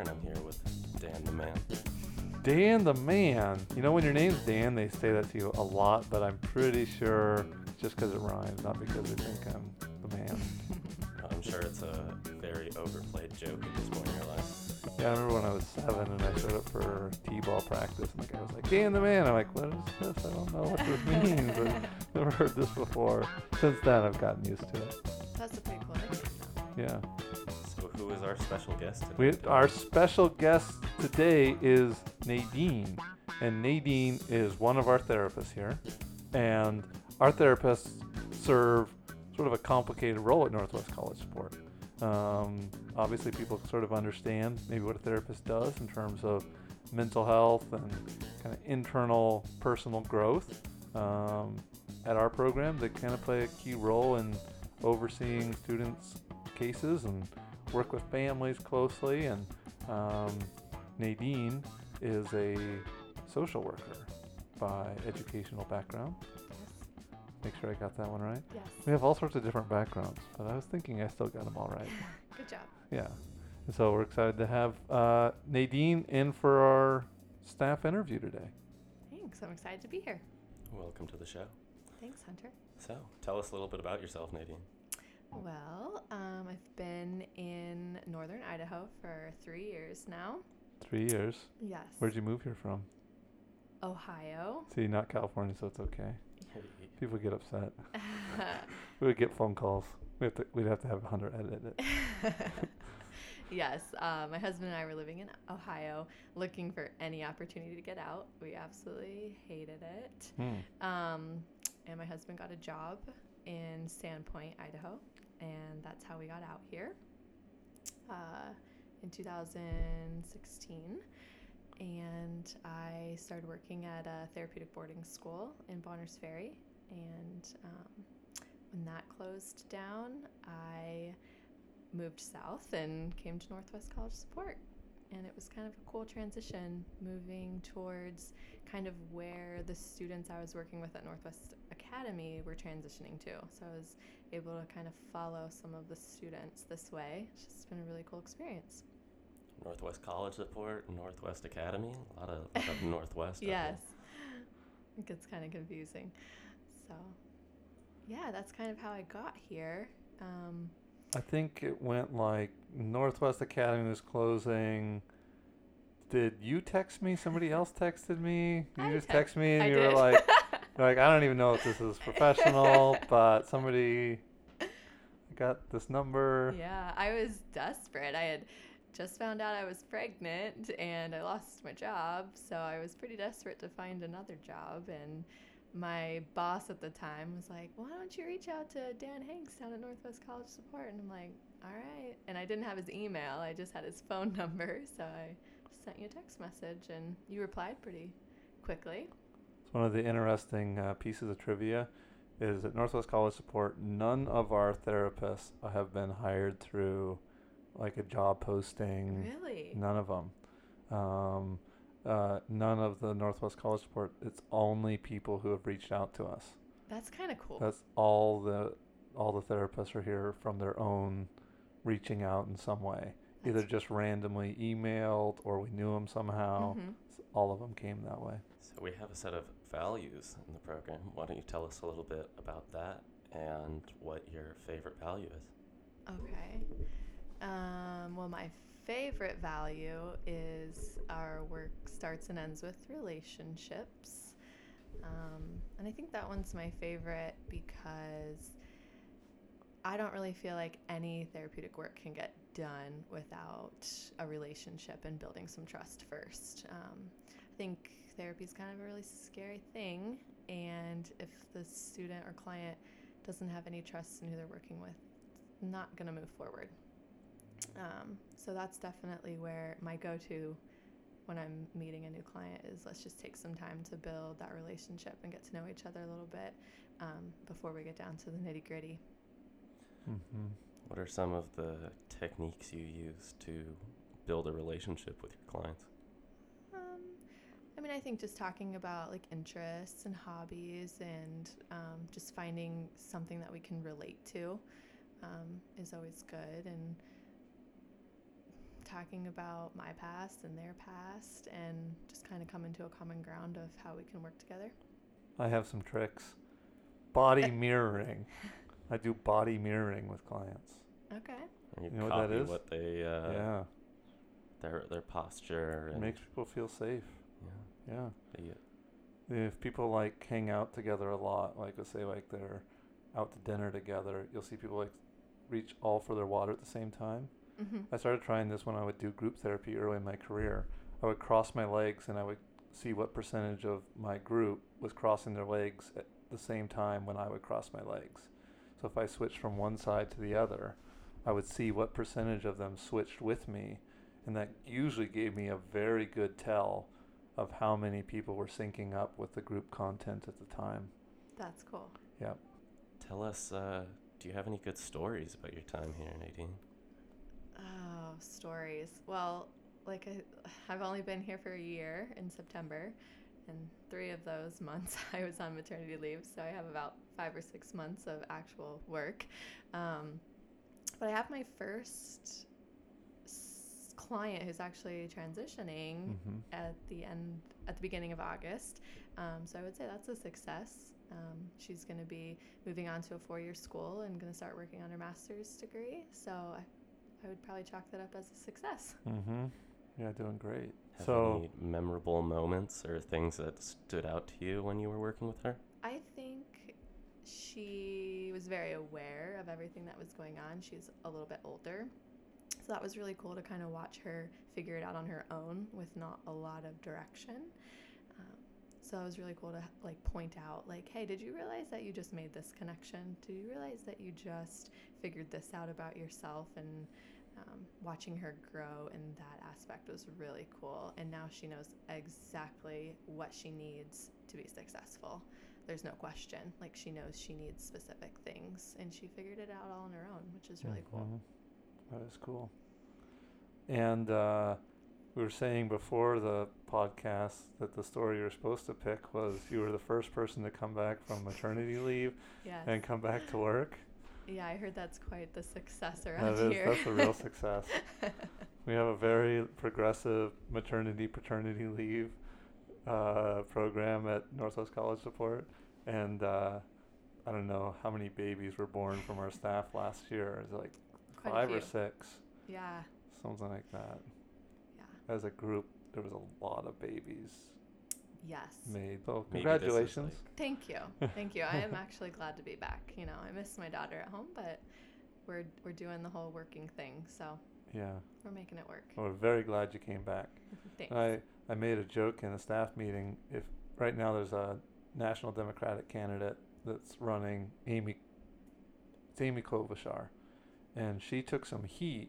and I'm here with Dan the Man. Dan the man. You know, when your name's Dan, they say that to you a lot, but I'm pretty sure it's just because it rhymes, not because they think I'm the man. I'm sure it's a very overplayed joke at this point in your life. Yeah, I remember when I was seven and I showed up for t-ball practice, and the guy was like, Dan the man. I'm like, what is this? I don't know what this means. I've never heard this before. Since then, I've gotten used to it. That's a pretty cool nickname. Yeah. Is our special guest today? We, our special guest today is Nadine. And Nadine is one of our therapists here. And our therapists serve sort of a complicated role at Northwest College Support. Um, obviously, people sort of understand maybe what a therapist does in terms of mental health and kind of internal personal growth. Um, at our program, they kind of play a key role in overseeing students' cases and work with families closely. And um, Nadine is a social worker by educational background. Yes. Make sure I got that one right. Yes. We have all sorts of different backgrounds, but I was thinking I still got them all right. Good job. Yeah. And so we're excited to have uh, Nadine in for our staff interview today. Thanks. I'm excited to be here. Welcome to the show. Thanks, Hunter. So, tell us a little bit about yourself, Nadine. Well, um, I've been in northern Idaho for three years now. Three years. Yes. Where'd you move here from? Ohio. See, not California, so it's okay. People get upset. We would get phone calls. We have to, we'd have to have Hunter edit it. yes, uh, my husband and I were living in Ohio, looking for any opportunity to get out. We absolutely hated it. Hmm. Um, and my husband got a job in Sandpoint, Idaho, and that's how we got out here uh, in 2016. And I started working at a therapeutic boarding school in Bonners Ferry. And um, when that closed down, I moved south and came to Northwest College Support. And it was kind of a cool transition moving towards kind of where the students I was working with at Northwest Academy we're transitioning to. So I was able to kind of follow some of the students this way. It's just been a really cool experience. Northwest College Support, Northwest Academy, a lot of, lot of Northwest. out. Yes. It gets kind of confusing. So, yeah, that's kind of how I got here. Um, I think it went like Northwest Academy was closing. Did you text me? Somebody else texted me. You I just text- text me, and I you did. were like, you're like, I don't even know if this is professional, but somebody got this number. yeah, I was desperate. I had just found out I was pregnant and I lost my job. So I was pretty desperate to find another job. And my boss at the time was like, why don't you reach out to Dan Hanks down at Northwest College Support? And I'm like, all right. And I didn't have his email, I just had his phone number. So I sent you a text message and you replied pretty quickly. It's one of the interesting uh, pieces of trivia is at Northwest College Support, none of our therapists have been hired through like a job posting. Really? None of them. Um, uh, none of the Northwest College Support. It's only people who have reached out to us. That's kind of cool. That's all the all the therapists are here from their own reaching out in some way. Either just randomly emailed or we knew them somehow. Mhm. S- All of them came that way. So, we have a set of values in the program. Why don't you tell us a little bit about that and what your favorite value is? Okay. Um, well, my favorite value is our work starts and ends with relationships. Um, and I think that one's my favorite because I don't really feel like any therapeutic work can get done without a relationship and building some trust first. Um, I think therapy is kind of a really scary thing, and if the student or client doesn't have any trust in who they're working with, it's not going to move forward. Um, so that's definitely where my go-to when I'm meeting a new client is let's just take some time to build that relationship and get to know each other a little bit um, before we get down to the nitty gritty. hmm What are some of the techniques you use to build a relationship with your clients? I mean, I think just talking about like interests and hobbies and um, just finding something that we can relate to um, is always good. And talking about my past and their past and just kind of coming to a common ground of how we can work together. I have some tricks. Body mirroring. I do body mirroring with clients. Okay. And you, You know what copy that is? what they uh, yeah, their their posture it makes people feel safe. Yeah, Yeah. the- If people like hang out together a lot, like let's say like they're out to dinner together, you'll see people like reach all for their water at the same time. Mm-hmm. I started trying this when I would do group therapy early in my career. I would cross my legs and I would see what percentage of my group was crossing their legs at the same time when I would cross my legs. So if I switched from one side to the other, I would see what percentage of them switched with me. And that usually gave me a very good tell of how many people were syncing up with the group content at the time. That's cool. Yep. tell us. Uh, do you have any good stories about your time here, Nadine? Oh, stories. Well, like I, I've only been here for a year in September, and three of those months I was on maternity leave, so I have about five or six months of actual work. Um, but I have my first s- client who's actually transitioning hmm at the end at the beginning of August. Um, so I would say that's a success. Um, she's going to be moving on to a four-year school and going to start working on her master's degree. So I, I would probably chalk that up as a success. hmm Yeah, doing great. Have so any memorable moments or things that stood out to you when you were working with her? I think she was very aware of everything that was going on. She's a little bit older. So that was really cool to kind of watch her figure it out on her own with not a lot of direction. Um, so it was really cool to like point out like, hey, did you realize that you just made this connection? Did you realize that you just figured this out about yourself? And um, watching her grow in that aspect was really cool. And now she knows exactly what she needs to be successful there's no question. Like she knows she needs specific things, and she figured it out all on her own, which is really cool. That is cool. And uh, we were saying before the podcast that the story you were supposed to pick was you were the first person to come back from maternity leave Yes. and come back to work. yeah, I heard that's quite the success around is, here. that's a real success. We have a very progressive maternity paternity leave uh, program at Northwest College Support, and uh, I don't know how many babies were born from our staff last year. Is it like Quite a five or six, yeah, something like that. yeah, As a group, there was a lot of babies yes. made. So Maybe this is congratulations. Thank you, thank you. I am actually glad to be back. You know, I miss my daughter at home, but we're we're doing the whole working thing, so yeah, we're making it work. we're very glad you came back. Mm-hmm. Thanks. I I made a joke in a staff meeting. If right now there's a national Democratic candidate that's running, Amy. It's Amy Klobuchar, and she took some heat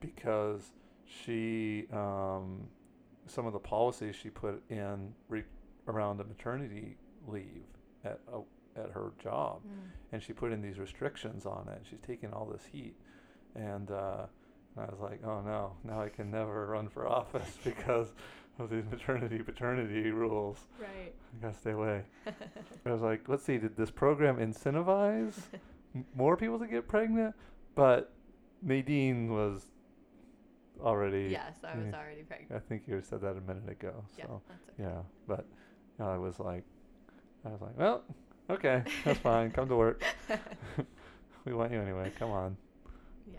because she um, some of the policies she put in re- around the maternity leave at a, at her job, Mm. and she put in these restrictions on it. She's taking all this heat, and uh, I was like, oh no, now I can never run for office because of these maternity paternity rules. Right. I gotta stay away. I was like, let's see, did this program incentivize m- more people to get pregnant? But Nadine was already. yes, I was mm. already pregnant. I think you said that a minute ago. Yeah, So that's okay. yeah, but I was like, I was like, well, okay, that's fine. Come to work. we want you anyway. Come on. yeah,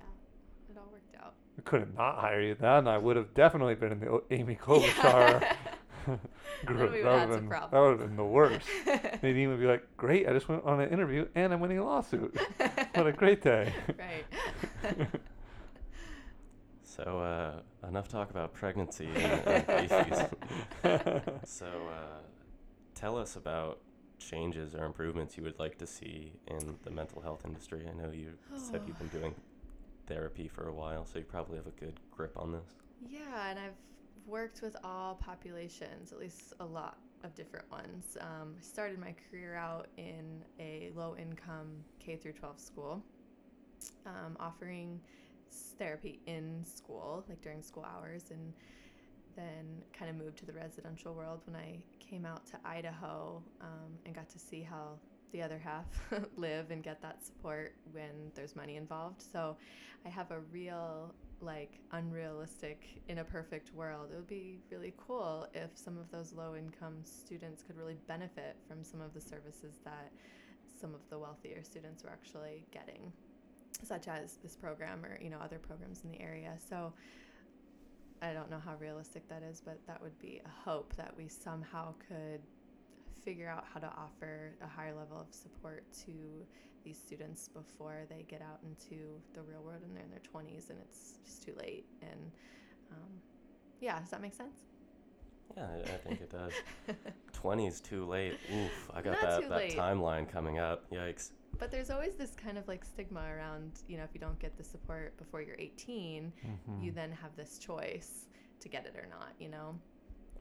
it all worked out. We couldn't not hire you then. I would have definitely been in the O- Amy Klobuchar group. we that would would have have been that would have been the worst. Nadine would be like, "Great! I just went on an interview and I'm winning a lawsuit. what a great day!" right. So uh, enough talk about pregnancy and, and babies. so uh, tell us about changes or improvements you would like to see in the mental health industry. I know you said you've been doing therapy for a while, so you probably have a good grip on this. Yeah, and I've worked with all populations, at least a lot of different ones. Um, I started my career out in a low income K through 12 school, um, offering therapy in school, like during school hours, and then kind of moved to the residential world when I came out to Idaho um, and got to see how the other half live and get that support when there's money involved. So I have a real like unrealistic in a perfect world. It would be really cool if some of those low income students could really benefit from some of the services that some of the wealthier students were actually getting such as this program or you know other programs in the area. So i don't know how realistic that is but that would be a hope that we somehow could figure out how to offer a higher level of support to these students before they get out into the real world and they're in their 20s and it's just too late. And um, yeah, does that make sense? Yeah, I, think it does. 20s too late. Oof, I got Not that, that timeline coming up. Yikes. But there's always this kind of like stigma around, you know, if you don't get the support before you're 18, Mhm. you then have this choice to get it or not, you know?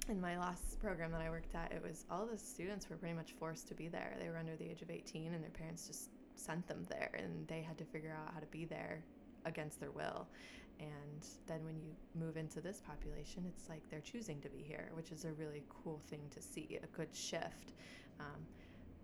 In my last program that I worked at, it was all the students were pretty much forced to be there. They were under the age of 18 and their parents just sent them there and they had to figure out how to be there against their will. And then when you move into this population, it's like they're choosing to be here, which is a really cool thing to see, a good shift. Um,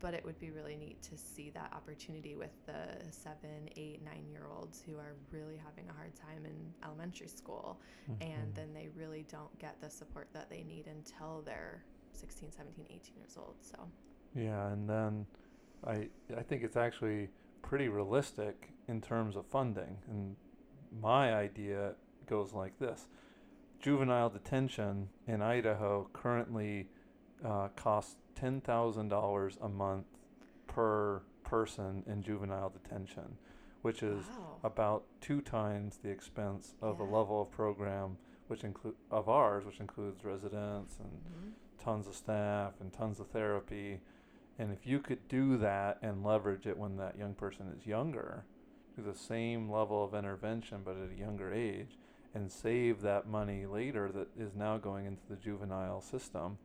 but it would be really neat to see that opportunity with the seven, eight, nine year olds who are really having a hard time in elementary school and Mhm. then they really don't get the support that they need until they're 16, 17, 18 years old. So, Yeah, and then I I think it's actually pretty realistic in terms of funding. And my idea goes like this: juvenile detention in Idaho currently uh, costs ten thousand dollars a month per person in juvenile detention, which is wow. about two times the expense of the Yeah. level of program which include of ours, which includes residents and Mhm. tons of staff and tons of therapy. And if you could do that and leverage it when that young person is younger, do the same level of intervention but at a younger age, and save that money later that is now going into the juvenile system.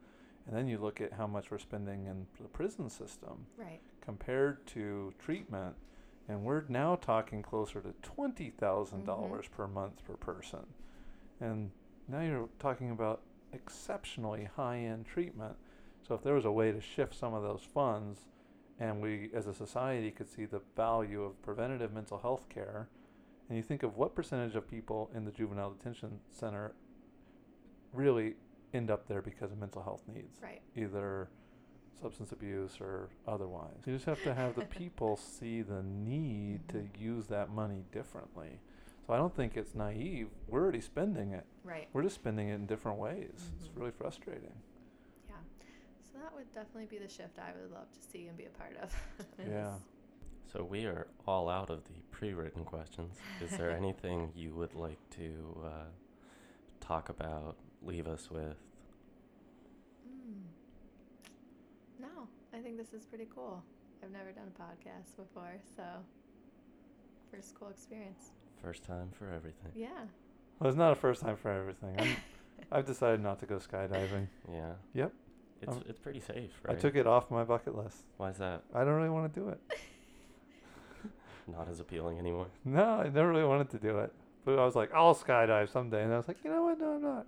And then you look at how much we're spending in the prison system Right. compared to treatment, and we're now talking closer to twenty mm-hmm. dollars per month per person, and now you're talking about exceptionally high-end treatment. So if there was a way to shift some of those funds, and we as a society could see the value of preventative mental health care, and you think of what percentage of people in the juvenile detention center really end up there because of mental health needs Right. either substance abuse or otherwise. You just have to have the people see the need to Mhm. use that money differently. So I don't think it's naive. We're already spending it. Right. We're just spending it in different ways. It's Mhm. really frustrating. Yeah. So that would definitely be the shift I would love to see and be a part of. Yeah. So we are all out of the pre-written questions. Is there anything you would like to uh, talk about? Leave us with? Mm. No, I think this is pretty cool. I've never done a podcast before, so first cool experience. First time for everything. Yeah. Well, it's not a first time for everything. I'm, I've decided not to go skydiving. Yeah. Yep. It's Um, it's pretty safe, right? I took it off my bucket list. Why is that I don't really want to do it. not as appealing anymore? No, I never really wanted to do it. But I was like, I'll skydive someday. And I was like, you know what? No, I'm not.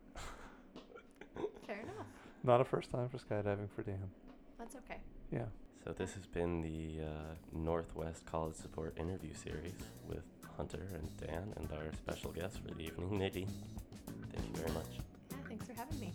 Fair enough. Not a first time for skydiving for Dan. That's okay. Yeah. So this has been the uh, Northwest College Support interview series with Hunter and Dan and our special guest for the evening, Nadine. Thank you very much. Yeah, thanks for having me.